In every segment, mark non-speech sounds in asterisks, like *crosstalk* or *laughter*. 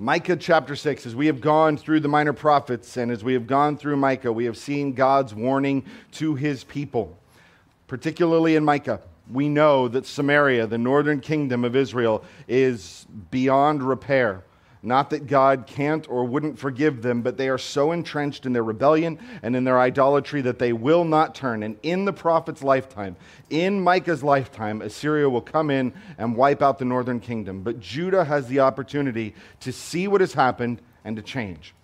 Micah chapter 6, as we have gone through the minor prophets and as we have gone through Micah, we have seen God's warning to his people. Particularly in Micah, we know that Samaria, the northern kingdom of Israel, is beyond repair. Not that God can't or wouldn't forgive them, but they are so entrenched in their rebellion and in their idolatry that they will not turn. And in the prophet's lifetime, in Micah's lifetime, Assyria will come in and wipe out the northern kingdom. But Judah has the opportunity to see what has happened and to change.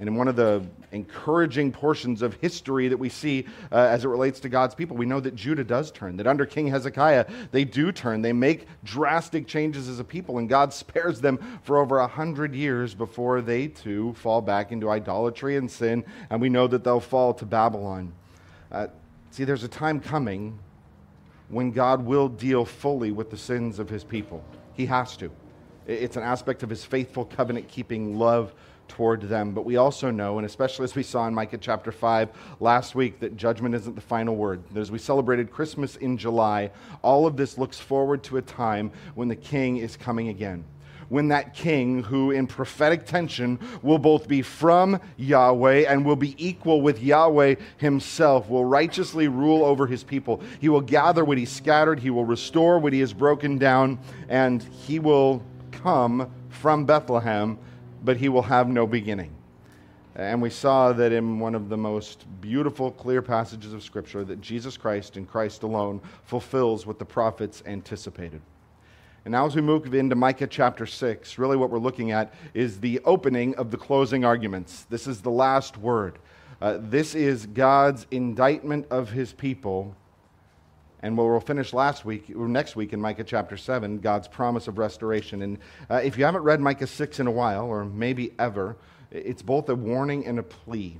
And in one of the encouraging portions of history that we see uh, as it relates to God's people, we know that Judah does turn, that under King Hezekiah, they do turn. They make drastic changes as a people, and God *laughs* spares them for over a hundred years before they too fall back into idolatry and sin, and we know that they'll fall to Babylon. Uh, see, there's a time coming when God will deal fully with the sins of his people. He has to. It's an aspect of his faithful covenant keeping love toward them. But we also know, and especially as we saw in Micah chapter 5 last week, that judgment isn't the final word. As we celebrated Christmas in July, all of this looks forward to a time when the king is coming again. When that king, who in prophetic tension will both be from Yahweh and will be equal with Yahweh himself, will righteously rule over his people. He will gather what he scattered, he will restore what he has broken down, and he will come from Bethlehem but he will have no beginning. And we saw that in one of the most beautiful, clear passages of Scripture that Jesus Christ and Christ alone fulfills what the prophets anticipated. And now, as we move into Micah chapter 6, really what we're looking at is the opening of the closing arguments. This is the last word. Uh, this is God's indictment of his people and what we'll finish last week, or next week in Micah chapter 7, God's promise of restoration. And uh, if you haven't read Micah 6 in a while, or maybe ever, it's both a warning and a plea.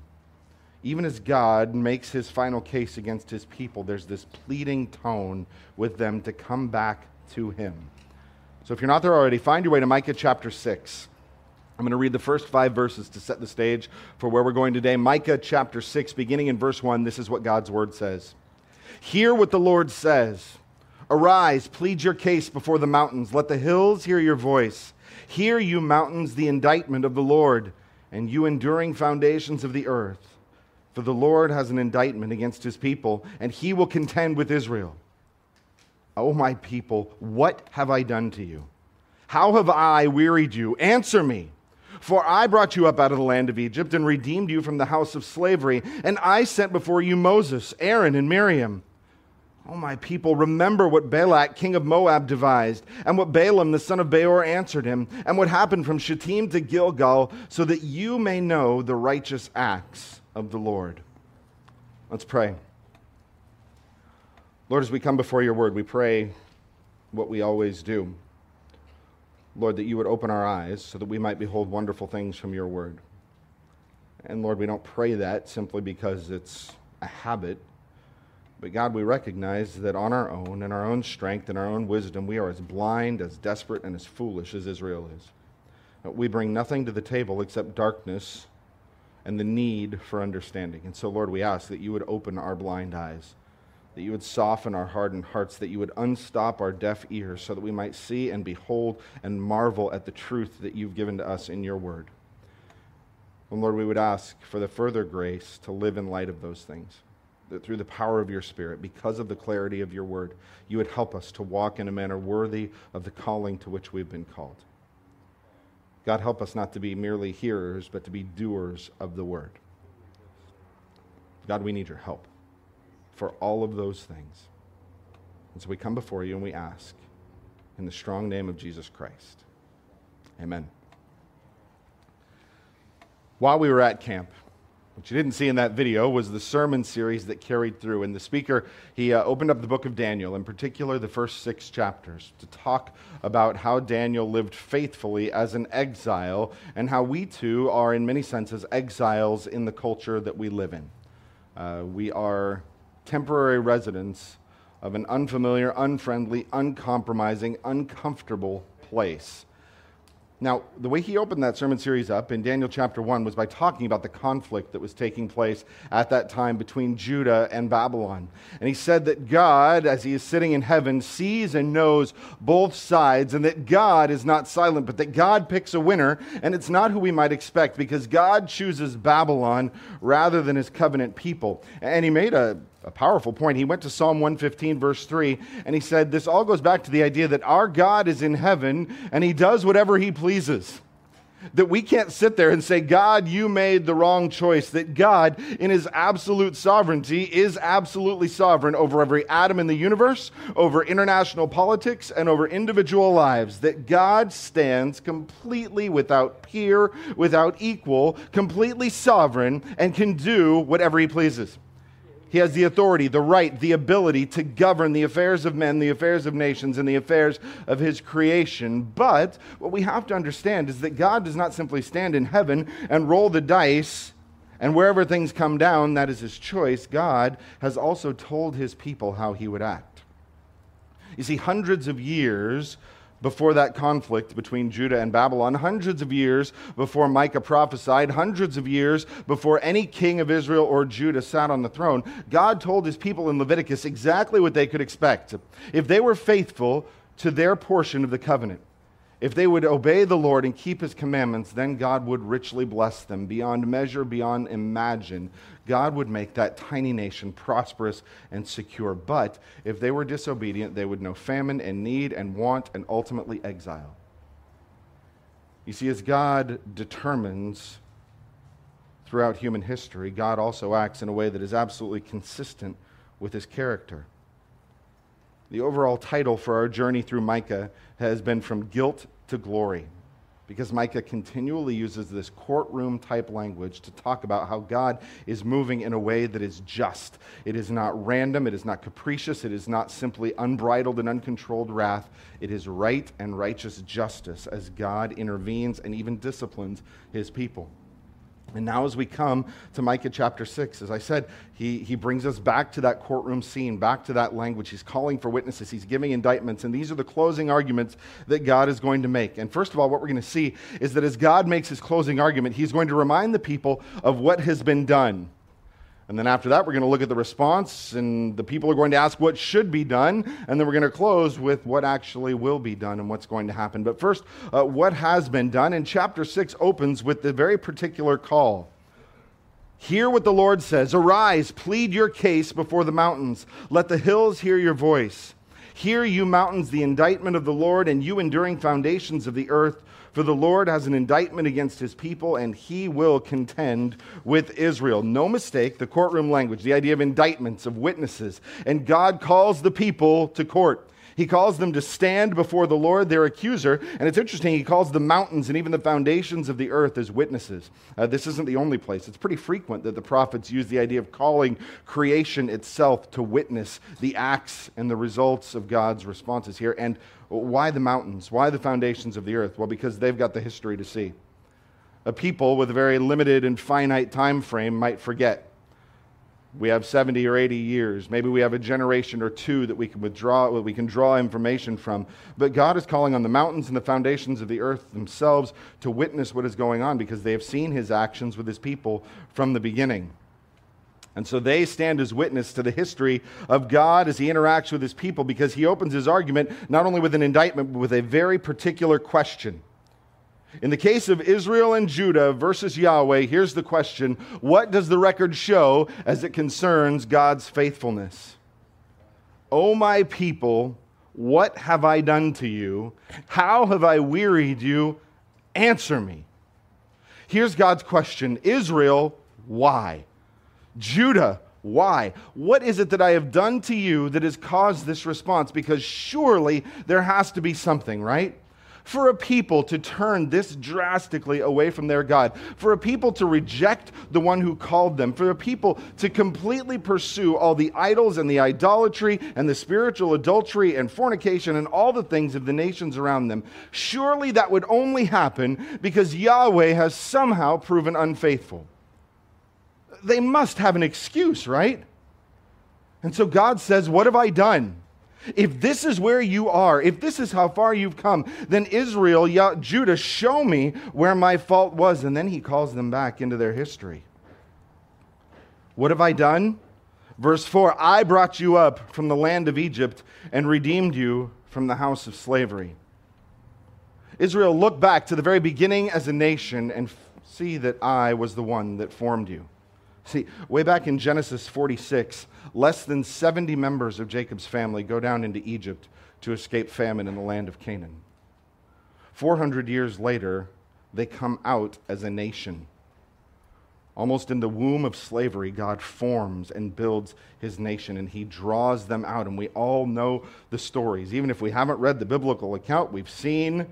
Even as God makes his final case against his people, there's this pleading tone with them to come back to him. So if you're not there already, find your way to Micah chapter 6. I'm going to read the first five verses to set the stage for where we're going today. Micah chapter 6, beginning in verse 1, this is what God's word says. Hear what the Lord says. Arise, plead your case before the mountains. Let the hills hear your voice. Hear, you mountains, the indictment of the Lord, and you enduring foundations of the earth. For the Lord has an indictment against his people, and he will contend with Israel. O my people, what have I done to you? How have I wearied you? Answer me. For I brought you up out of the land of Egypt and redeemed you from the house of slavery, and I sent before you Moses, Aaron, and Miriam. O my people, remember what Balak, king of Moab, devised, and what Balaam, the son of Beor, answered him, and what happened from Shittim to Gilgal, so that you may know the righteous acts of the Lord. Let's pray. Lord, as we come before your word, we pray what we always do. Lord, that you would open our eyes so that we might behold wonderful things from your word. And Lord, we don't pray that simply because it's a habit but God, we recognize that on our own, in our own strength, in our own wisdom, we are as blind, as desperate, and as foolish as Israel is. We bring nothing to the table except darkness and the need for understanding. And so, Lord, we ask that you would open our blind eyes, that you would soften our hardened hearts, that you would unstop our deaf ears so that we might see and behold and marvel at the truth that you've given to us in your word. And Lord, we would ask for the further grace to live in light of those things that through the power of your Spirit, because of the clarity of your word, you would help us to walk in a manner worthy of the calling to which we've been called. God, help us not to be merely hearers, but to be doers of the word. God, we need your help for all of those things. And so we come before you and we ask in the strong name of Jesus Christ. Amen. While we were at camp, what you didn't see in that video was the sermon series that carried through. And the speaker, he uh, opened up the book of Daniel, in particular the first six chapters, to talk about how Daniel lived faithfully as an exile and how we too are, in many senses, exiles in the culture that we live in. Uh, we are temporary residents of an unfamiliar, unfriendly, uncompromising, uncomfortable place. Now, the way he opened that sermon series up in Daniel chapter 1 was by talking about the conflict that was taking place at that time between Judah and Babylon. And he said that God, as he is sitting in heaven, sees and knows both sides, and that God is not silent, but that God picks a winner, and it's not who we might expect because God chooses Babylon rather than his covenant people. And he made a a powerful point. He went to Psalm 115, verse 3, and he said, This all goes back to the idea that our God is in heaven and he does whatever he pleases. That we can't sit there and say, God, you made the wrong choice. That God, in his absolute sovereignty, is absolutely sovereign over every atom in the universe, over international politics, and over individual lives. That God stands completely without peer, without equal, completely sovereign, and can do whatever he pleases. He has the authority, the right, the ability to govern the affairs of men, the affairs of nations, and the affairs of his creation. But what we have to understand is that God does not simply stand in heaven and roll the dice, and wherever things come down, that is his choice. God has also told his people how he would act. You see, hundreds of years before that conflict between Judah and Babylon, hundreds of years before Micah prophesied, hundreds of years before any king of Israel or Judah sat on the throne, God told his people in Leviticus exactly what they could expect if they were faithful to their portion of the covenant. If they would obey the Lord and keep his commandments, then God would richly bless them beyond measure, beyond imagine. God would make that tiny nation prosperous and secure. But if they were disobedient, they would know famine and need and want and ultimately exile. You see, as God determines throughout human history, God also acts in a way that is absolutely consistent with his character. The overall title for our journey through Micah has been From Guilt to Glory, because Micah continually uses this courtroom type language to talk about how God is moving in a way that is just. It is not random, it is not capricious, it is not simply unbridled and uncontrolled wrath. It is right and righteous justice as God intervenes and even disciplines his people. And now, as we come to Micah chapter 6, as I said, he, he brings us back to that courtroom scene, back to that language. He's calling for witnesses, he's giving indictments, and these are the closing arguments that God is going to make. And first of all, what we're going to see is that as God makes his closing argument, he's going to remind the people of what has been done. And then after that, we're going to look at the response, and the people are going to ask what should be done. And then we're going to close with what actually will be done and what's going to happen. But first, uh, what has been done. And chapter 6 opens with the very particular call. Hear what the Lord says Arise, plead your case before the mountains. Let the hills hear your voice. Hear, you mountains, the indictment of the Lord, and you enduring foundations of the earth. For the Lord has an indictment against his people, and he will contend with Israel. No mistake, the courtroom language, the idea of indictments, of witnesses. And God calls the people to court. He calls them to stand before the Lord, their accuser. And it's interesting, he calls the mountains and even the foundations of the earth as witnesses. Uh, this isn't the only place. It's pretty frequent that the prophets use the idea of calling creation itself to witness the acts and the results of God's responses here. And why the mountains? Why the foundations of the earth? Well, because they've got the history to see. A people with a very limited and finite time frame might forget we have 70 or 80 years. Maybe we have a generation or two that we can withdraw, we can draw information from. But God is calling on the mountains and the foundations of the earth themselves to witness what is going on because they have seen his actions with his people from the beginning. And so they stand as witness to the history of God as he interacts with his people because he opens his argument not only with an indictment, but with a very particular question. In the case of Israel and Judah versus Yahweh, here's the question What does the record show as it concerns God's faithfulness? O my people, what have I done to you? How have I wearied you? Answer me. Here's God's question Israel, why? Judah, why? What is it that I have done to you that has caused this response? Because surely there has to be something, right? for a people to turn this drastically away from their God, for a people to reject the one who called them, for a people to completely pursue all the idols and the idolatry and the spiritual adultery and fornication and all the things of the nations around them. Surely that would only happen because Yahweh has somehow proven unfaithful. They must have an excuse, right? And so God says, What have I done? If this is where you are, if this is how far you've come, then Israel, Judah, show me where my fault was. And then he calls them back into their history. What have I done? Verse 4 I brought you up from the land of Egypt and redeemed you from the house of slavery. Israel, look back to the very beginning as a nation and see that I was the one that formed you. See, way back in Genesis 46, less than 70 members of Jacob's family go down into Egypt to escape famine in the land of Canaan. 400 years later, they come out as a nation. Almost in the womb of slavery, God forms and builds his nation and he draws them out. And we all know the stories. Even if we haven't read the biblical account, we've seen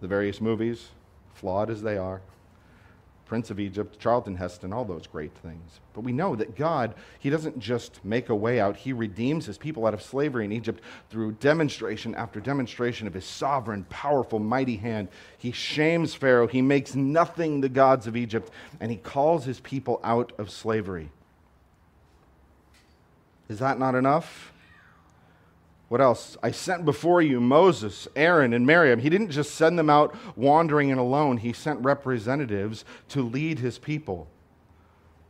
the various movies, flawed as they are. Prince of Egypt, Charlton Heston, all those great things. But we know that God, He doesn't just make a way out, He redeems His people out of slavery in Egypt through demonstration after demonstration of His sovereign, powerful, mighty hand. He shames Pharaoh, He makes nothing the gods of Egypt, and He calls His people out of slavery. Is that not enough? What else? I sent before you Moses, Aaron, and Miriam. He didn't just send them out wandering and alone, he sent representatives to lead his people.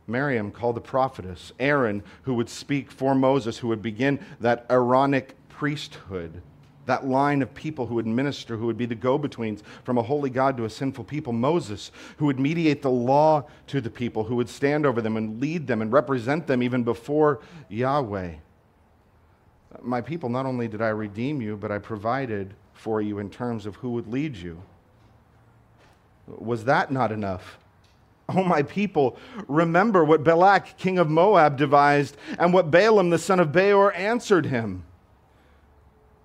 Miriam called the prophetess, Aaron, who would speak for Moses, who would begin that Aaronic priesthood, that line of people who would minister, who would be the go betweens from a holy God to a sinful people. Moses, who would mediate the law to the people, who would stand over them and lead them and represent them even before Yahweh my people, not only did I redeem you, but I provided for you in terms of who would lead you. Was that not enough? Oh, my people, remember what Balak, king of Moab, devised and what Balaam, the son of Beor, answered him.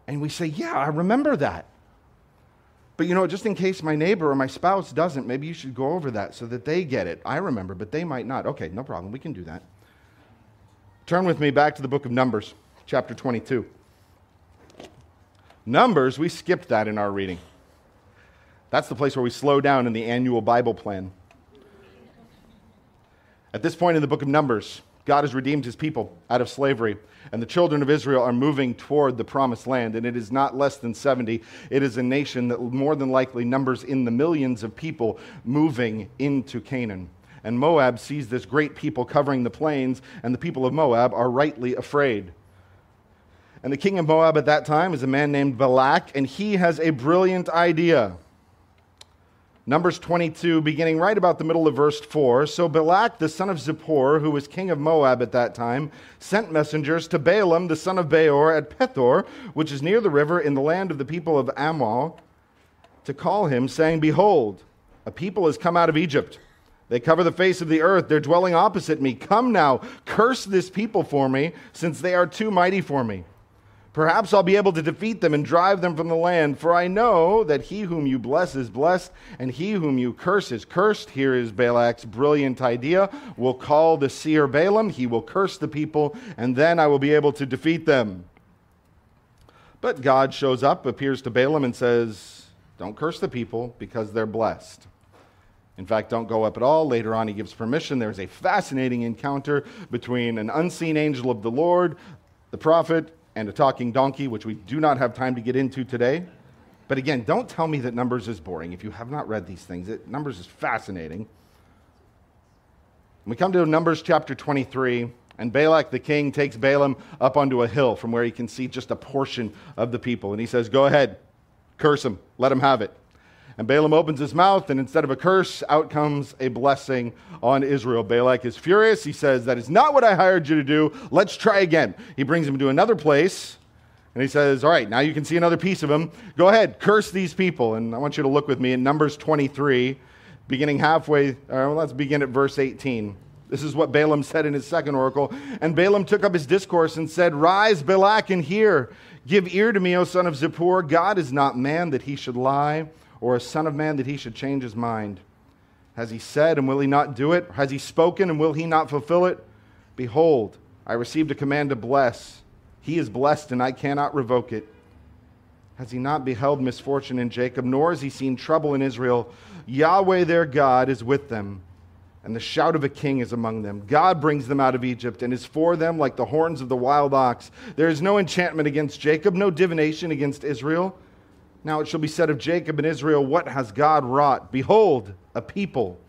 And we say, Yeah, I remember that. But you know, just in case my neighbor or my spouse doesn't, maybe you should go over that so that they get it. I remember, but they might not. Okay, no problem. We can do that. Turn with me back to the book of Numbers chapter 22. Numbers, we skipped that in our reading. That's the place where we slow down in the annual Bible plan. At this point in the book of Numbers, God has redeemed his people out of slavery, and the children of Israel are moving toward the promised land, and it is not less than 70. It is a nation that more than likely numbers in the millions of people moving into Canaan. And Moab sees this great people covering the plains, and the people of Moab are rightly afraid. And the king of Moab at that time is a man named Balak, and he has a brilliant idea. Numbers 22, beginning right about the middle of verse 4. So Balak, the son of Zippor, who was king of Moab at that time, sent messengers to Balaam, the son of Beor, at Pethor, which is near the river in the land of the people of Ammon, to call him, saying, Behold, a people has come out of Egypt. They cover the face of the earth. They're dwelling opposite me. Come now, curse this people for me, since they are too mighty for me. Perhaps I'll be able to defeat them and drive them from the land, for I know that he whom you bless is blessed, and he whom you curse is cursed. Here is Balak's brilliant idea. We'll call the seer Balaam, he will curse the people, and then I will be able to defeat them. But God shows up, appears to Balaam, and says, Don't curse the people because they're blessed. In fact, don't go up at all. Later on, he gives permission. There's a fascinating encounter between an unseen angel of the Lord, the prophet, and a talking donkey, which we do not have time to get into today. But again, don't tell me that Numbers is boring if you have not read these things. It, Numbers is fascinating. We come to Numbers chapter 23, and Balak the king takes Balaam up onto a hill from where he can see just a portion of the people. And he says, Go ahead, curse them, let them have it. And Balaam opens his mouth, and instead of a curse, out comes a blessing on Israel. Balak is furious. He says, That is not what I hired you to do. Let's try again. He brings him to another place, and he says, All right, now you can see another piece of him. Go ahead, curse these people. And I want you to look with me in Numbers 23, beginning halfway. Uh, let's begin at verse 18. This is what Balaam said in his second oracle. And Balaam took up his discourse and said, Rise, Balak, and hear. Give ear to me, O son of Zippor. God is not man that he should lie or a son of man that he should change his mind? Has he said, and will he not do it? Has he spoken, and will he not fulfill it? Behold, I received a command to bless. He is blessed, and I cannot revoke it. Has he not beheld misfortune in Jacob, nor has he seen trouble in Israel? Yahweh their God is with them. and the shout of a king is among them. God brings them out of Egypt and is for them like the horns of the wild ox. There is no enchantment against Jacob, no divination against Israel. Now it shall be said of Jacob and Israel, What has God wrought? Behold, a people.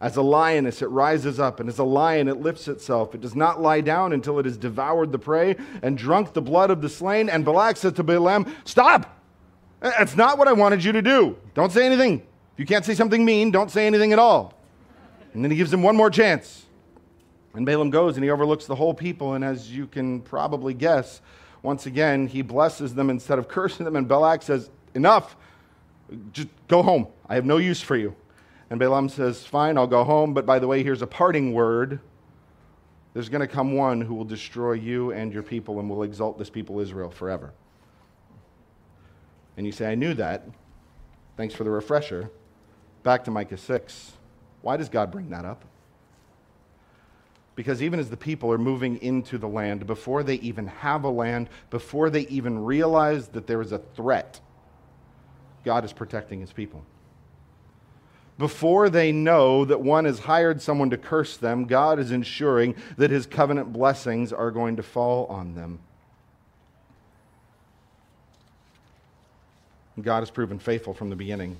As a lioness, it rises up, and as a lion, it lifts itself. It does not lie down until it has devoured the prey and drunk the blood of the slain. And Balak said to Balaam, Stop! That's not what I wanted you to do. Don't say anything. If you can't say something mean, don't say anything at all. And then he gives him one more chance. And Balaam goes and he overlooks the whole people. And as you can probably guess, once again, he blesses them instead of *laughs* cursing them. And Balak says, Enough. Just go home. I have no use for you. And Balaam says, Fine, I'll go home. But by the way, here's a parting word. There's going to come one who will destroy you and your people and will exalt this people Israel forever. And you say, I knew that. Thanks for the refresher. Back to Micah 6. Why does God bring that up? Because even as the people are moving into the land, before they even have a land, before they even realize that there is a threat, God is protecting his people. Before they know that one has hired someone to curse them, God is ensuring that his covenant blessings are going to fall on them. God has proven faithful from the beginning.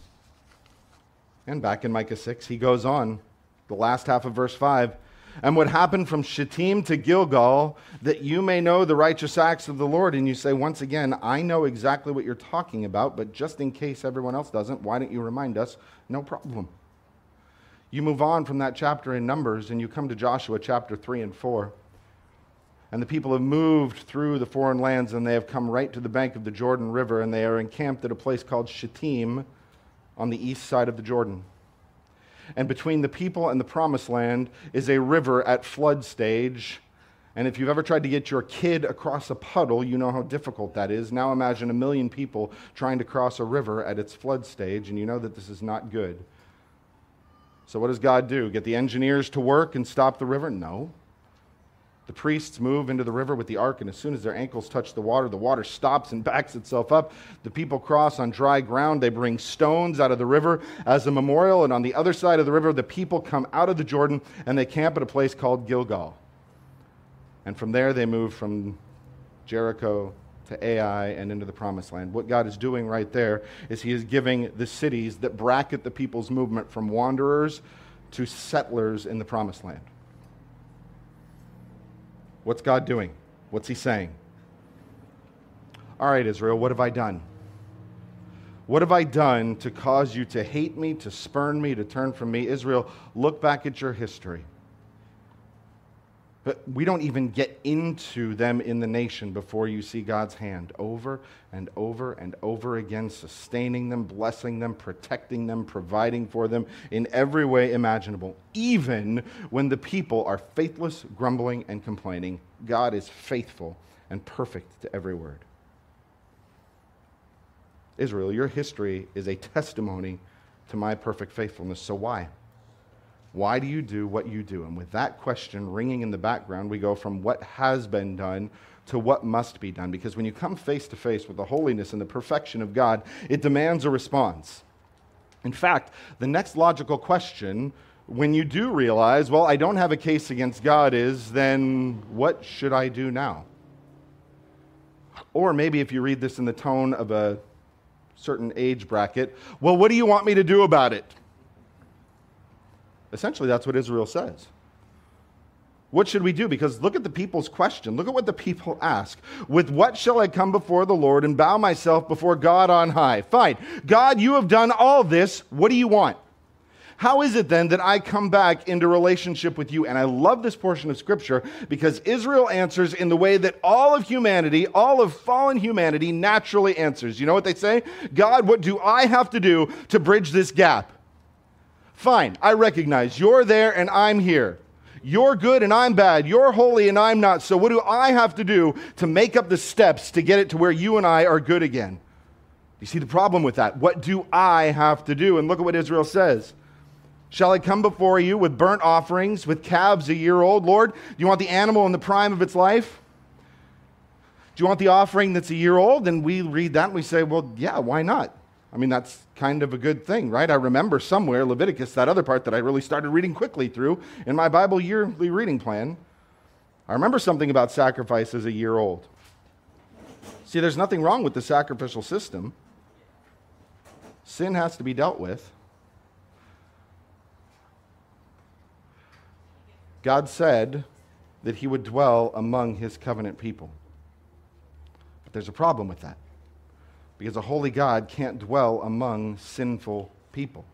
And back in Micah 6, he goes on, the last half of verse 5. And what happened from Shittim to Gilgal, that you may know the righteous acts of the Lord. And you say, once again, I know exactly what you're talking about, but just in case everyone else doesn't, why don't you remind us? No problem. You move on from that chapter in Numbers and you come to Joshua chapter 3 and 4. And the people have moved through the foreign lands and they have come right to the bank of the Jordan River and they are encamped at a place called Shittim on the east side of the Jordan. And between the people and the promised land is a river at flood stage. And if you've ever tried to get your kid across a puddle, you know how difficult that is. Now imagine a million people trying to cross a river at its flood stage, and you know that this is not good. So, what does God do? Get the engineers to work and stop the river? No. The priests move into the river with the ark, and as soon as their ankles touch the water, the water stops and *laughs* backs itself up. The people cross on dry ground. They bring stones out of the river as a memorial, and on the other side of the river, the people come out of the Jordan and they camp at a place called Gilgal. And from there, they move from Jericho to Ai and into the promised land. What God is doing right there is He is giving the cities that bracket the people's movement from wanderers to settlers in the promised land. What's God doing? What's He saying? All right, Israel, what have I done? What have I done to cause you to hate me, to spurn me, to turn from me? Israel, look back at your history. But we don't even get into them in the nation before you see God's hand over and over and over again, sustaining them, blessing them, protecting them, providing for them in every way imaginable. Even when the people are faithless, grumbling, and complaining, God is faithful and perfect to every word. Israel, your history is a testimony to my perfect faithfulness. So why? Why do you do what you do? And with that question ringing in the background, we go from what has been done to what must be done. Because when you come face to face with the holiness and the perfection of God, it demands a response. In fact, the next logical question, when you do realize, well, I don't have a case against God, is then what should I do now? Or maybe if you read this in the tone of a certain age bracket, well, what do you want me to do about it? Essentially, that's what Israel says. What should we do? Because look at the people's question. Look at what the people ask. With what shall I come before the Lord and bow myself before God on high? Fine. God, you have done all this. What do you want? How is it then that I come back into relationship with you? And I love this portion of scripture because Israel answers in the way that all of humanity, all of fallen humanity naturally answers. You know what they say? God, what do I have to do to bridge this gap? Fine, I recognize you're there and I'm here. You're good and I'm bad. You're holy and I'm not. So, what do I have to do to make up the steps to get it to where you and I are good again? You see the problem with that? What do I have to do? And look at what Israel says. Shall I come before you with burnt offerings, with calves a year old? Lord, do you want the animal in the prime of its life? Do you want the offering that's a year old? And we read that and we say, well, yeah, why not? I mean, that's kind of a good thing, right? I remember somewhere Leviticus, that other part that I really started reading quickly through in my Bible yearly reading plan. I remember something about sacrifice as a year old. See, there's nothing wrong with the sacrificial system. Sin has to be dealt with. God said that he would dwell among his covenant people. But there's a problem with that because a holy God can't dwell among sinful people.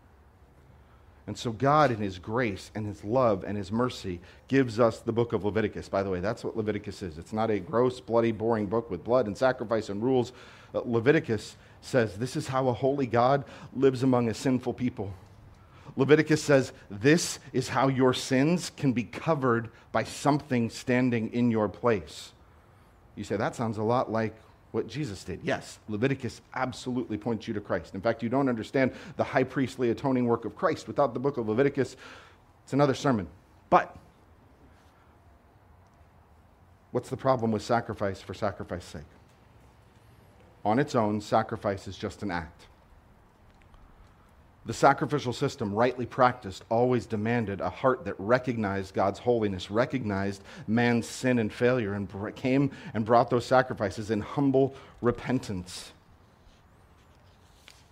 And so, God, in His grace and His love and His mercy, gives us the book of Leviticus. By the way, that's what Leviticus is. It's not a gross, bloody, boring book with blood and sacrifice and rules. Uh, Leviticus says this is how a holy God lives among a sinful people. Leviticus says this is how your sins can be covered by something standing in your place. You say, that sounds a lot like what Jesus did. Yes, Leviticus absolutely points you to Christ. In fact, you don't understand the high priestly atoning work of Christ without the book of Leviticus. It's another sermon. But what's the problem with sacrifice for sacrifice's sake? On its own, sacrifice is just an act. The sacrificial system, rightly practiced, always demanded a heart that recognized God's holiness, recognized man's sin and failure, and came and brought those sacrifices in humble repentance.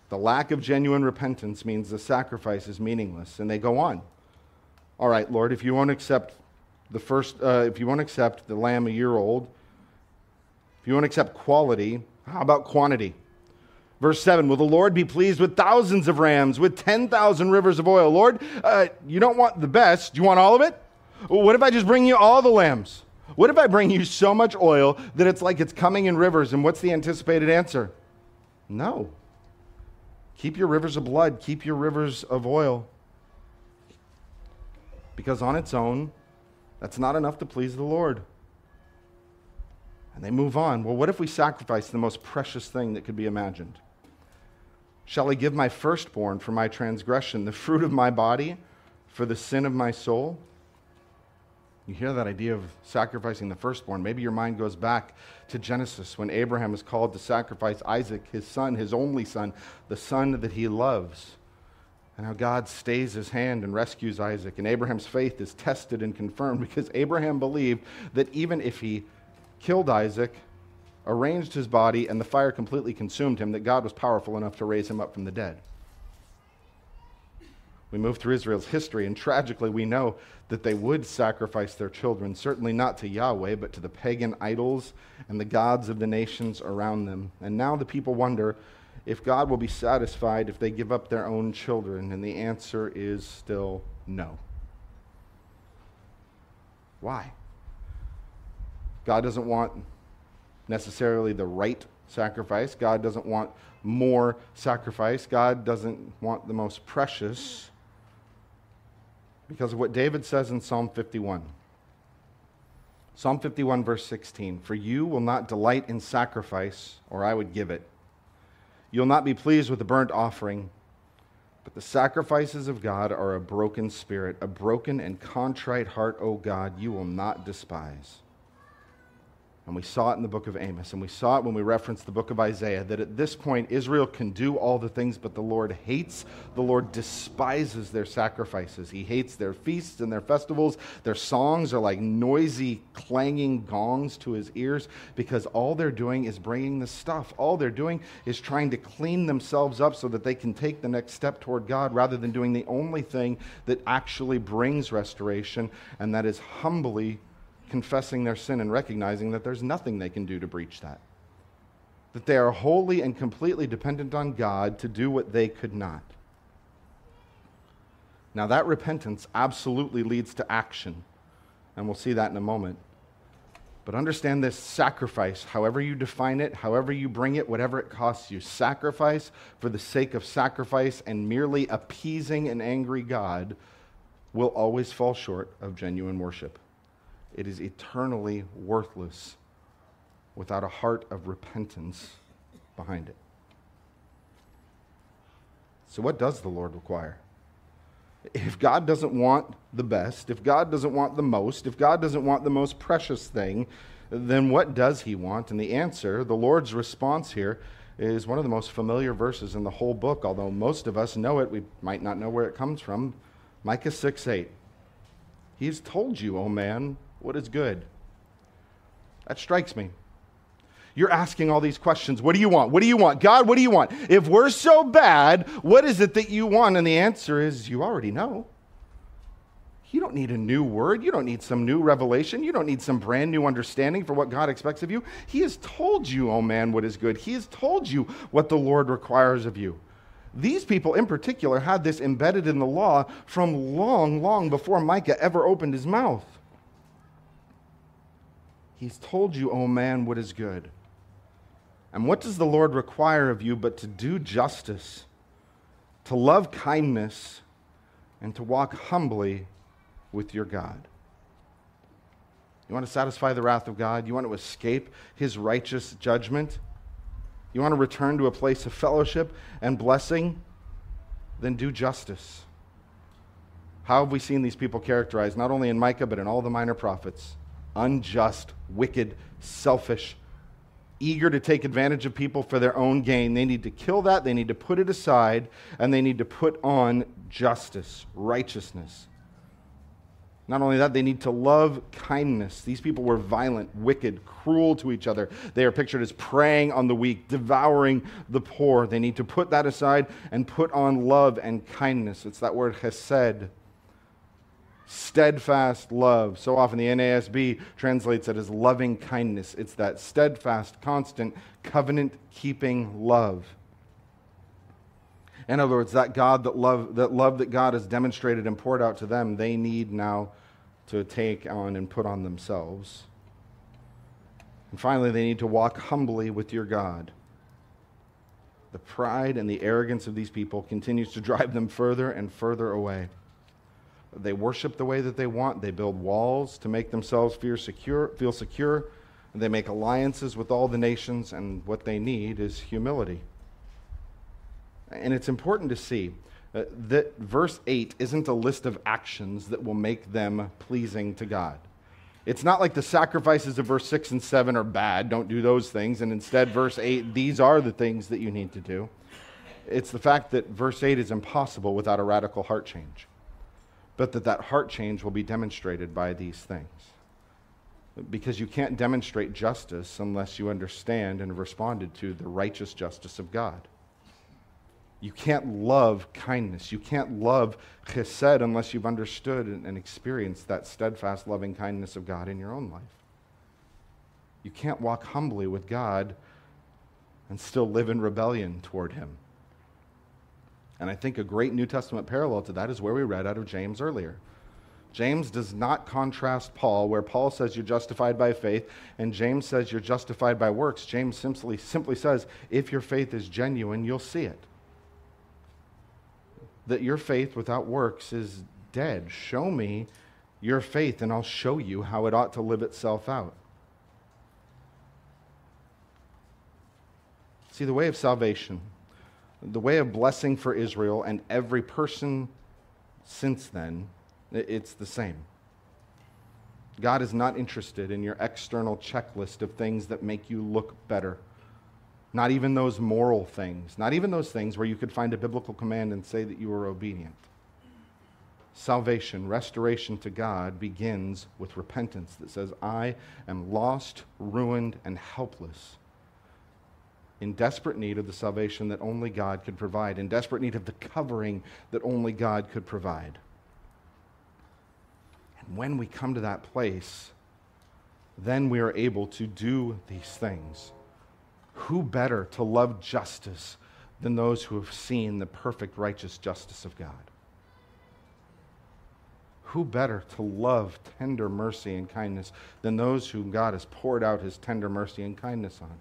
The lack of genuine repentance means the sacrifice is meaningless. And they go on. All right, Lord, if you won't accept the first, uh, if you won't accept the lamb a year old, if you won't accept quality, how about quantity? Verse 7 Will the Lord be pleased with thousands of rams, with 10,000 rivers of oil? Lord, uh, you don't want the best. Do you want all of it? What if I just bring you all the lambs? What if I bring you so much oil that it's like it's coming in rivers? And what's the anticipated answer? No. Keep your rivers of blood, keep your rivers of oil. Because on its own, that's not enough to please the Lord. And they move on. Well, what if we sacrifice the most precious thing that could be imagined? Shall I give my firstborn for my transgression, the fruit of my body for the sin of my soul? You hear that idea of sacrificing the firstborn. Maybe your mind goes back to Genesis when Abraham is called to sacrifice Isaac, his son, his only son, the son that he loves. And how God stays his hand and rescues Isaac. And Abraham's faith is tested and confirmed *laughs* because Abraham believed that even if he killed Isaac, arranged his body, and the fire completely consumed him, that God was powerful enough to raise him up from the dead. We move through Israel's history, and tragically, we know that they would sacrifice their children, certainly not to Yahweh, but to the pagan idols and the gods of the nations around them. And now the people wonder if God will be satisfied if they give up their own children, and the answer is still no. Why? God doesn't want necessarily the right sacrifice. God doesn't want more sacrifice. God doesn't want the most precious because of what David says in Psalm 51. Psalm 51, verse 16 For you will not delight in sacrifice, or I would give it. You'll not be pleased with the burnt offering. But the sacrifices of God are a broken spirit, a broken and contrite heart, O God, you will not despise. And we saw it in the book of Amos, and we saw it when we referenced the book of Isaiah that at this point, Israel can do all the things, but the Lord hates, the Lord despises their sacrifices. He hates their feasts and their festivals. Their songs are like noisy, clanging gongs to his ears because all they're doing is bringing the stuff. All they're doing is trying to clean themselves up so that they can take the next step toward God rather than doing the only thing that actually brings restoration, and that is humbly confessing their sin and recognizing that there's nothing they can do to breach that. That they are wholly and completely dependent on God to do what they could not. Now, that repentance absolutely leads to action, and we'll see that in a moment. But understand this sacrifice, however you define it, however you bring it, whatever it costs you, sacrifice for the sake of sacrifice and merely appeasing an angry God will always fall short of genuine worship it is eternally worthless without a heart of repentance behind it. So, what does the Lord require? If God doesn't want the best, if God doesn't want the most, if God doesn't want the most precious thing, then what does He want? And the answer, the Lord's response here, is one of the most familiar verses in the whole book, although most of us know it, we might not know where it comes from. Micah 6 8. He's told you, O man, what is good. That strikes me. You're asking all these questions. What do you want? What do you want? God, what do you want? If we're so bad, what is it that you want? And the answer is you already know. You don't need a new word. You don't need some new revelation. You don't need some brand new understanding for what God expects of you. He has told you, oh man, what is good. He has told you what the Lord requires of you. These people in particular had this embedded in the law from long, long before Micah ever opened his mouth. He's told you, oh man, what is good. And what does the Lord require of you but to do justice, to love kindness, and to walk humbly with your God. You want to satisfy the wrath of God? You want to escape his righteous judgment? You want to return to a place of fellowship and blessing? Then do justice. How have we seen these people characterized, not only in Micah, but in all the minor prophets? Unjust, wicked, selfish, eager to take advantage of people for their own gain. They need to kill that, they need to put it aside, and they need to put on justice, righteousness. Not only that, they need to love kindness. These people were violent, wicked, cruel to each other. They are pictured as preying on the weak, devouring the poor. They need to put that aside and put on love and kindness. It's that word chesed, steadfast love. So often the NASB translates it as loving kindness. It's that steadfast, constant, covenant keeping love. In other words, that God that love, that love that God has demonstrated and poured out to them, they need now to take on and put on themselves. And finally, they need to walk humbly with your God. The pride and the arrogance of these people continues to drive them further and further away. They worship the way that they want. They build walls to make themselves feel secure, feel secure. They make alliances with all the nations, and what they need is humility. And it's important to see uh, that verse 8 isn't a list of actions that will make them pleasing to God. It's not like the sacrifices of verse 6 and 7 are bad, don't do those things. And instead, verse 8, these are the things that you need to do. It's the fact that verse 8 is impossible without a radical heart change, but that that heart change will be demonstrated by these things. Because you can't demonstrate justice unless you understand and have responded to the righteous justice of God. You can't love kindness. You can't love chesed unless you've understood and experienced that steadfast loving kindness of God in your own life. You can't walk humbly with God and still live in rebellion toward Him. And I think a great New Testament parallel to that is where we read out of James earlier. James does not contrast Paul, where Paul says you're justified by faith, and James says you're justified by works. James simply, simply says, if your faith is genuine, you'll see it that your faith without works is dead. Show me your faith, and I'll show you how it ought to live itself out. See, the way of salvation, the way of blessing for Israel and every person since then, it's the same. God is not interested in your external checklist of things that make you look better not even those moral things, not even those things where you could find a biblical command and say that you were obedient. Salvation, restoration to God begins with repentance that says, I am lost, ruined, and helpless, in desperate need of the salvation that only God could provide, in desperate need of the covering that only God could provide. And when we come to that place, then we are able to do these things who better to love justice than those who have seen the perfect righteous justice of God? Who better to love tender mercy and kindness than those whom God has poured out his tender mercy and kindness on?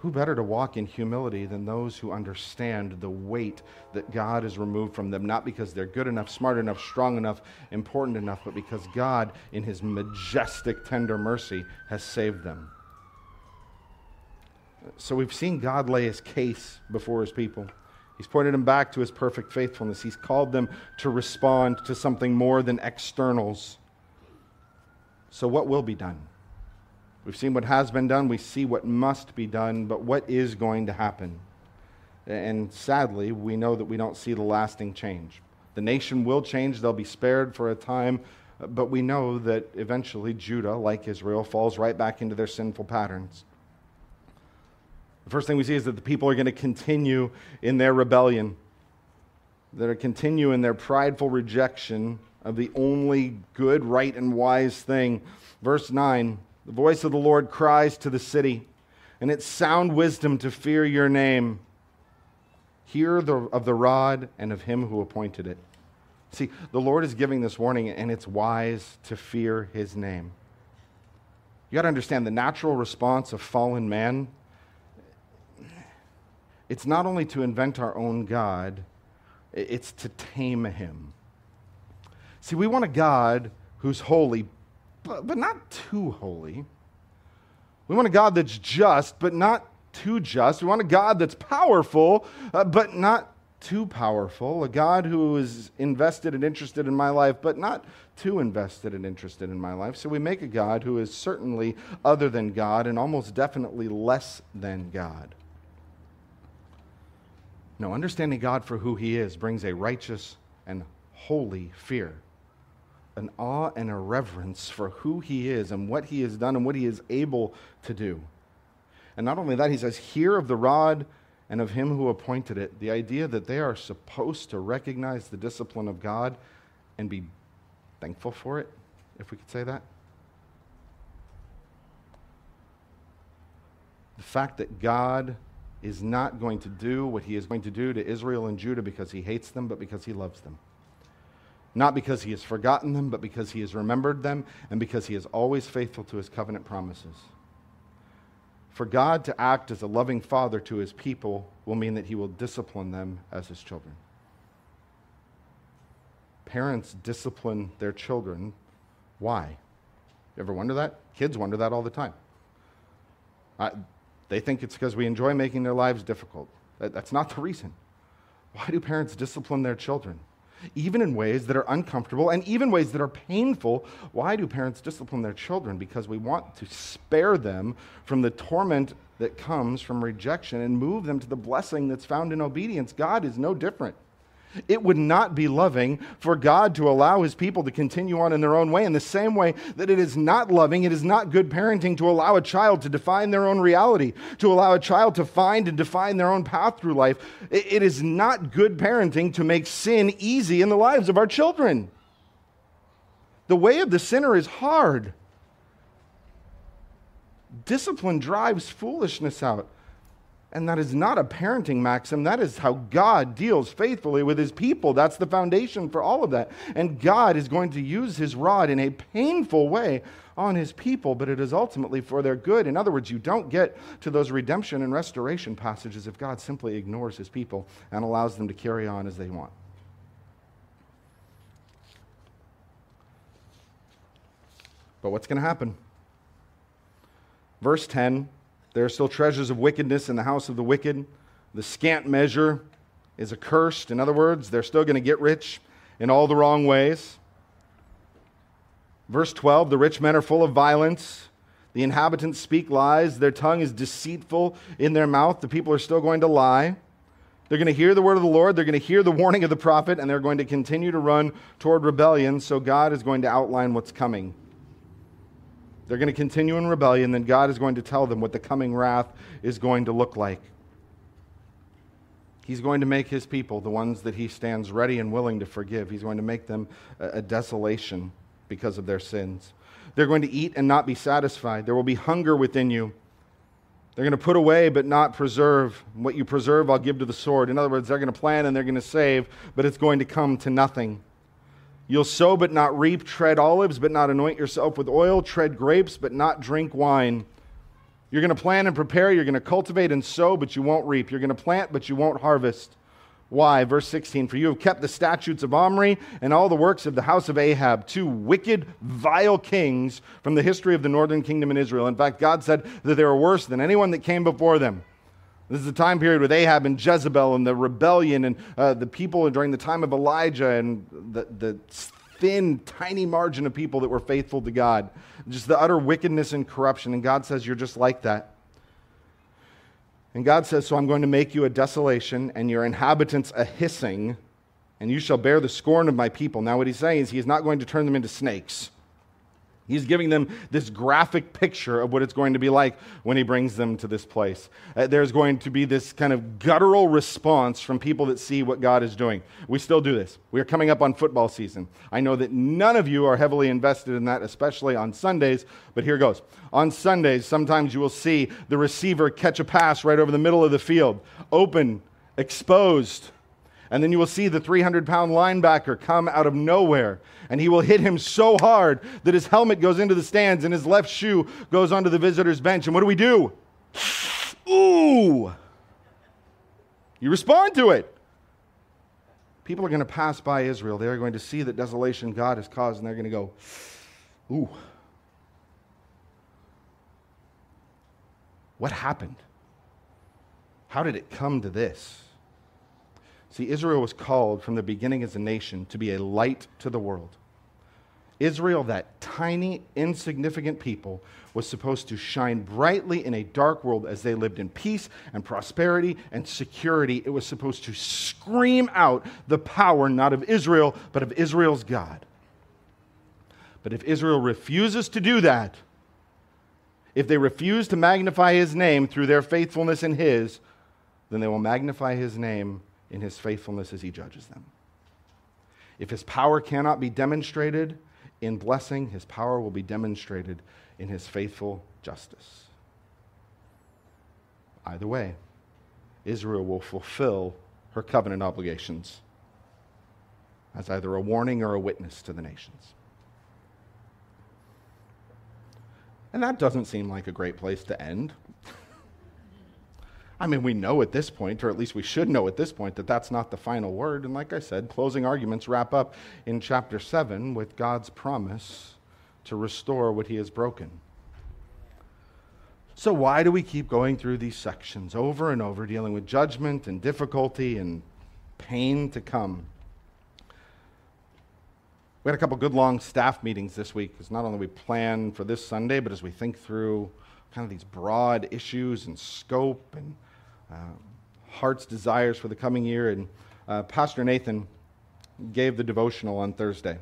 Who better to walk in humility than those who understand the weight that God has removed from them, not because they're good enough, smart enough, strong enough, important enough, but because God, in his majestic, tender mercy, has saved them? So we've seen God lay his case before his people. He's pointed them back to his perfect faithfulness. He's called them to respond to something more than externals. So, what will be done? We've seen what has been done, we see what must be done, but what is going to happen? And sadly, we know that we don't see the lasting change. The nation will change, they'll be spared for a time, but we know that eventually Judah, like Israel, falls right back into their sinful patterns. The first thing we see is that the people are going to continue in their rebellion. They're going to continue in their prideful rejection of the only good, right, and wise thing. Verse 9 The voice of the Lord cries to the city, and it's sound wisdom to fear your name. Hear the, of the rod and of him who appointed it. See, the Lord is giving this warning, and it's wise to fear his name. You got to understand the natural response of fallen man. It's not only to invent our own God, it's to tame him. See, we want a God who's holy, but, but not too holy. We want a God that's just, but not too just. We want a God that's powerful, uh, but not too powerful. A God who is invested and interested in my life, but not too invested and interested in my life. So we make a God who is certainly other than God and almost definitely less than God. No, understanding God for who He is brings a righteous and holy fear, an awe and a reverence for who He is and what He has done and what He is able to do. And not only that, He says, Hear of the rod and of Him who appointed it. The idea that they are supposed to recognize the discipline of God and be thankful for it, if we could say that. The fact that God is not going to do what he is going to do to Israel and Judah because he hates them, but because he loves them. Not because he has forgotten them, but because he has remembered them and because he is always faithful to his covenant promises. For God to act as a loving father to his people will mean that he will discipline them as his children. Parents discipline their children. Why? You ever wonder that? Kids wonder that all the time. I, they think it's because we enjoy making their lives difficult. That, that's not the reason. Why do parents discipline their children? Even in ways that are uncomfortable and even ways that are painful, why do parents discipline their children? Because we want to spare them from the torment that comes from rejection and move them to the blessing that's found in obedience. God is no different. It would not be loving for God to allow his people to continue on in their own way in the same way that it is not loving, it is not good parenting to allow a child to define their own reality, to allow a child to find and define their own path through life. It is not good parenting to make sin easy in the lives of our children. The way of the sinner is hard. Discipline drives foolishness out. And that is not a parenting maxim. That is how God deals faithfully with his people. That's the foundation for all of that. And God is going to use his rod in a painful way on his people, but it is ultimately for their good. In other words, you don't get to those redemption and restoration passages if God simply ignores his people and allows them to carry on as they want. But what's going to happen? Verse 10 there are still treasures of wickedness in the house of the wicked. The scant measure is accursed. In other words, they're still going to get rich in all the wrong ways. Verse 12 the rich men are full of violence. The inhabitants speak lies. Their tongue is deceitful in their mouth. The people are still going to lie. They're going to hear the word of the Lord. They're going to hear the warning of the prophet, and they're going to continue to run toward rebellion. So God is going to outline what's coming. They're going to continue in rebellion, then God is going to tell them what the coming wrath is going to look like. He's going to make his people, the ones that he stands ready and willing to forgive, he's going to make them a, desolation because of their sins. They're going to eat and not be satisfied. There will be hunger within you. They're going to put away but not preserve. What you preserve, I'll give to the sword. In other words, they're going to plan and they're going to save, but it's going to come to nothing. You'll sow but not reap, tread olives but not anoint yourself with oil, tread grapes but not drink wine. You're going to plant and prepare, you're going to cultivate and sow, but you won't reap. You're going to plant, but you won't harvest. Why? Verse 16 For you have kept the statutes of Omri and all the works of the house of Ahab, two wicked, vile kings from the history of the northern kingdom in Israel. In fact, God said that they were worse than anyone that came before them. This is the time period with Ahab and Jezebel and the rebellion and uh, the people during the time of Elijah and the, the thin, tiny margin of people that were faithful to God. Just the utter wickedness and corruption. And God says, You're just like that. And God says, So I'm going to make you a desolation and your inhabitants a hissing, and you shall bear the scorn of my people. Now, what he's saying is, He's not going to turn them into snakes. He's giving them this graphic picture of what it's going to be like when he brings them to this place. Uh, there's going to be this kind of guttural response from people that see what God is doing. We still do this. We are coming up on football season. I know that none of you are heavily invested in that, especially on Sundays, but here goes. On Sundays, sometimes you will see the receiver catch a pass right over the middle of the field, open, exposed and then you will see the 300 pound linebacker come out of nowhere. And he will hit him so hard that his helmet goes into the stands and his left shoe goes onto the visitor's bench. And what do we do? Ooh! You respond to it. People are going to pass by Israel. They are going to see the desolation God has caused, and they're going to go, Ooh. What happened? How did it come to this? See, Israel was called from the beginning as a nation to be a light to the world. Israel, that tiny, insignificant people, was supposed to shine brightly in a dark world as they lived in peace and prosperity and security. It was supposed to scream out the power not of Israel, but of Israel's God. But if Israel refuses to do that, if they refuse to magnify his name through their faithfulness in his, then they will magnify his name in his faithfulness as he judges them. If his power cannot be demonstrated in blessing, his power will be demonstrated in his faithful justice. Either way, Israel will fulfill her covenant obligations as either a warning or a witness to the nations. And that doesn't seem like a great place to end. I mean, we know at this point, or at least we should know at this point, that that's not the final word. And like I said, closing arguments wrap up in chapter 7 with God's promise to restore what he has broken. So, why do we keep going through these sections over and over, dealing with judgment and difficulty and pain to come? We had a couple good long staff meetings this week because not only we plan for this Sunday, but as we think through kind of these broad issues and scope and heart's desires for the coming year. And uh, Pastor Nathan gave the devotional on Thursday.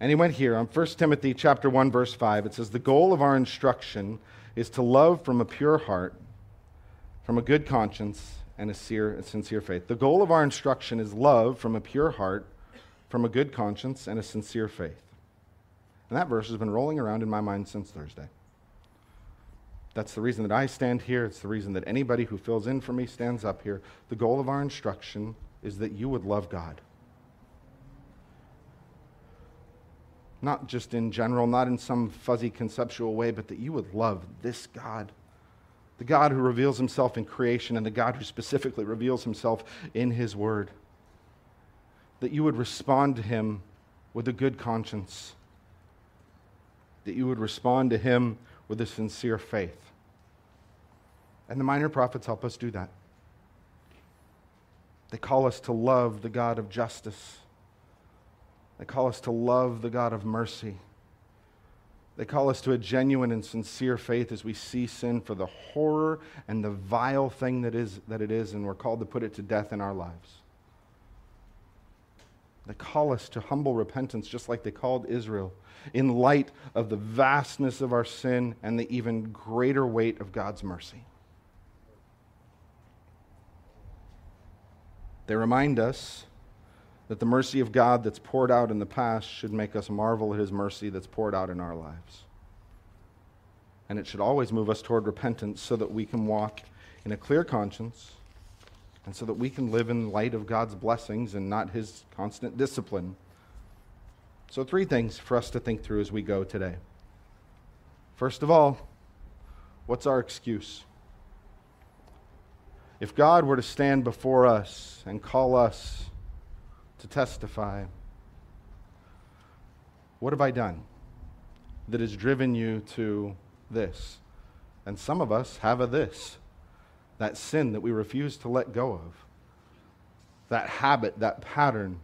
And he went here on 1 Timothy chapter 1 verse 5. It says the goal of our instruction is to love from a pure heart, from a good conscience and a sincere faith. The goal of our instruction is love from a pure heart, from a good conscience and a sincere faith. And that verse has been rolling around in my mind since Thursday. That's the reason that I stand here. It's the reason that anybody who fills in for me stands up here. The goal of our instruction is that you would love God. Not just in general, not in some fuzzy conceptual way, but that you would love this God. The God who reveals himself in creation and the God who specifically reveals himself in his word. That you would respond to him with a good conscience. That you would respond to him with a sincere faith. And the minor prophets help us do that. They call us to love the God of justice. They call us to love the God of mercy. They call us to a genuine and sincere faith as we see sin for the horror and the vile thing that, is, that it is, and we're called to put it to death in our lives. They call us to humble repentance, just like they called Israel, in light of the vastness of our sin and the even greater weight of God's mercy. They remind us that the mercy of God that's poured out in the past should make us marvel at his mercy that's poured out in our lives. And it should always move us toward repentance so that we can walk in a clear conscience and so that we can live in light of God's blessings and not his constant discipline. So, three things for us to think through as we go today. First of all, what's our excuse? If God were to stand before us and call us to testify, what have I done that has driven you to this? And some of us have a this that sin that we refuse to let go of, that habit, that pattern.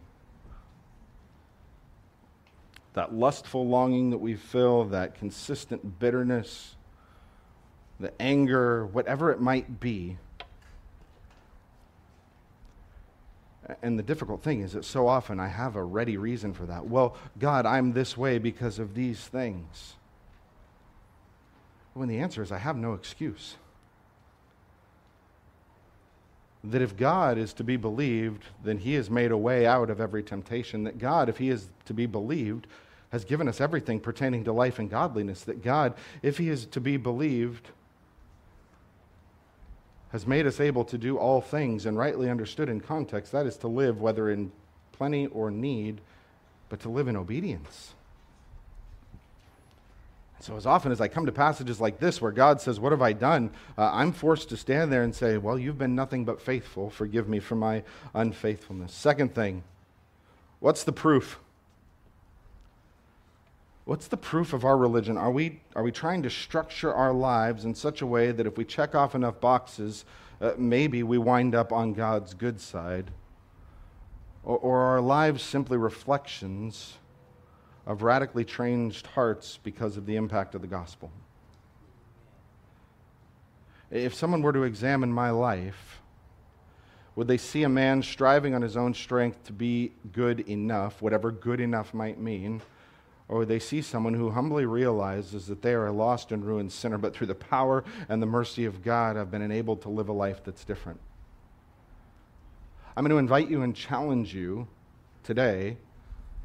that lustful longing that we feel, that consistent bitterness, the anger, whatever it might be. And the difficult thing is that so often I have a ready reason for that. Well, God, I'm this way because of these things. When the answer is, I have no excuse. That if God is to be believed, then He has made a way out of every temptation. That God, if He is to be believed, has given us everything pertaining to life and godliness. That God, if He is to be believed, has made us able to do all things and rightly understood in context. That is to live, whether in plenty or need, but to live in obedience. So, as often as I come to passages like this where God says, What have I done? Uh, I'm forced to stand there and say, Well, you've been nothing but faithful. Forgive me for my unfaithfulness. Second thing, what's the proof? What's the proof of our religion? Are we, are we trying to structure our lives in such a way that if we check off enough boxes, uh, maybe we wind up on God's good side? Or, or are our lives simply reflections of radically changed hearts because of the impact of the gospel? If someone were to examine my life, would they see a man striving on his own strength to be good enough, whatever good enough might mean? Or they see someone who humbly realizes that they are a lost and ruined sinner, but through the power and the mercy of God have been enabled to live a life that's different. I'm going to invite you and challenge you today,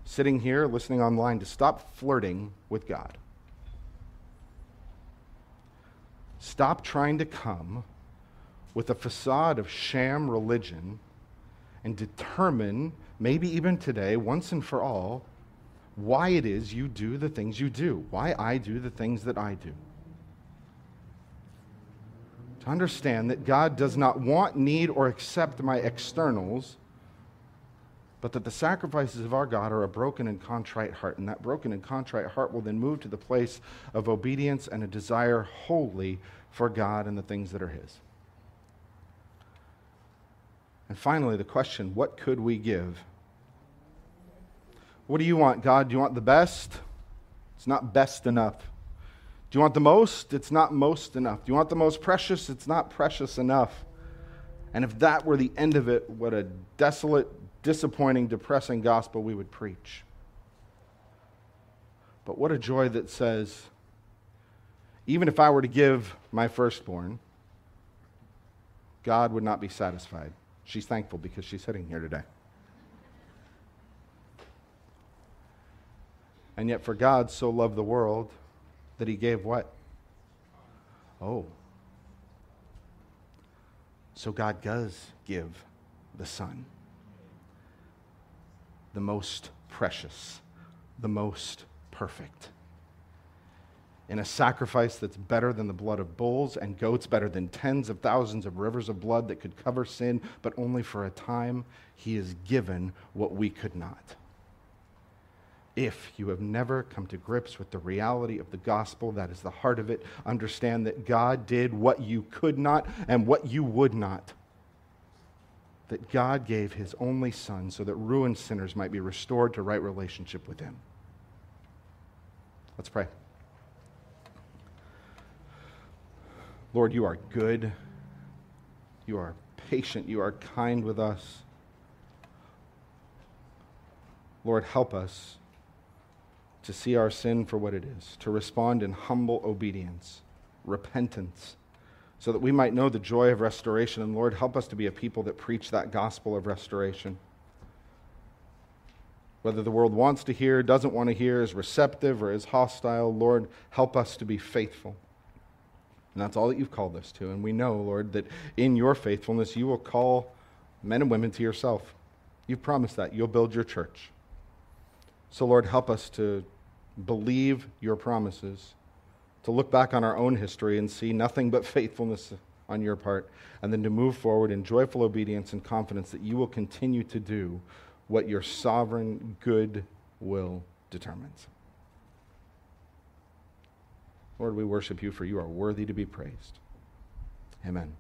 sitting here, listening online, to stop flirting with God. Stop trying to come with a facade of sham religion and determine, maybe even today, once and for all, why it is you do the things you do, why I do the things that I do. To understand that God does not want, need, or accept my externals, but that the sacrifices of our God are a broken and contrite heart. And that broken and contrite heart will then move to the place of obedience and a desire wholly for God and the things that are His. And finally, the question what could we give what do you want, God? Do you want the best? It's not best enough. Do you want the most? It's not most enough. Do you want the most precious? It's not precious enough. And if that were the end of it, what a desolate, disappointing, depressing gospel we would preach. But what a joy that says, even if I were to give my firstborn, God would not be satisfied. She's thankful because she's sitting here today. And yet, for God so loved the world that he gave what? Oh. So God does give the Son, the most precious, the most perfect. In a sacrifice that's better than the blood of bulls and goats, better than tens of thousands of rivers of blood that could cover sin, but only for a time, he is given what we could not if you have never come to grips with the reality of the gospel, that is the heart of it, understand that God did what you could not and what you would not. That God gave his only Son so that ruined sinners might be restored to right relationship with him. Let's pray. Lord, you are good. You are patient. You are kind with us. Lord, help us to see our sin for what it is, to respond in humble obedience, repentance, so that we might know the joy of restoration. And Lord, help us to be a people that preach that gospel of restoration. Whether the world wants to hear, doesn't want to hear, is receptive, or is hostile, Lord, help us to be faithful. And that's all that you've called us to. And we know, Lord, that in your faithfulness, you will call men and women to yourself. You've promised that. You'll build your church. So, Lord, help us to believe your promises, to look back on our own history and see nothing but faithfulness on your part, and then to move forward in joyful obedience and confidence that you will continue to do what your sovereign good will determines. Lord, we worship you for you are worthy to be praised. Amen.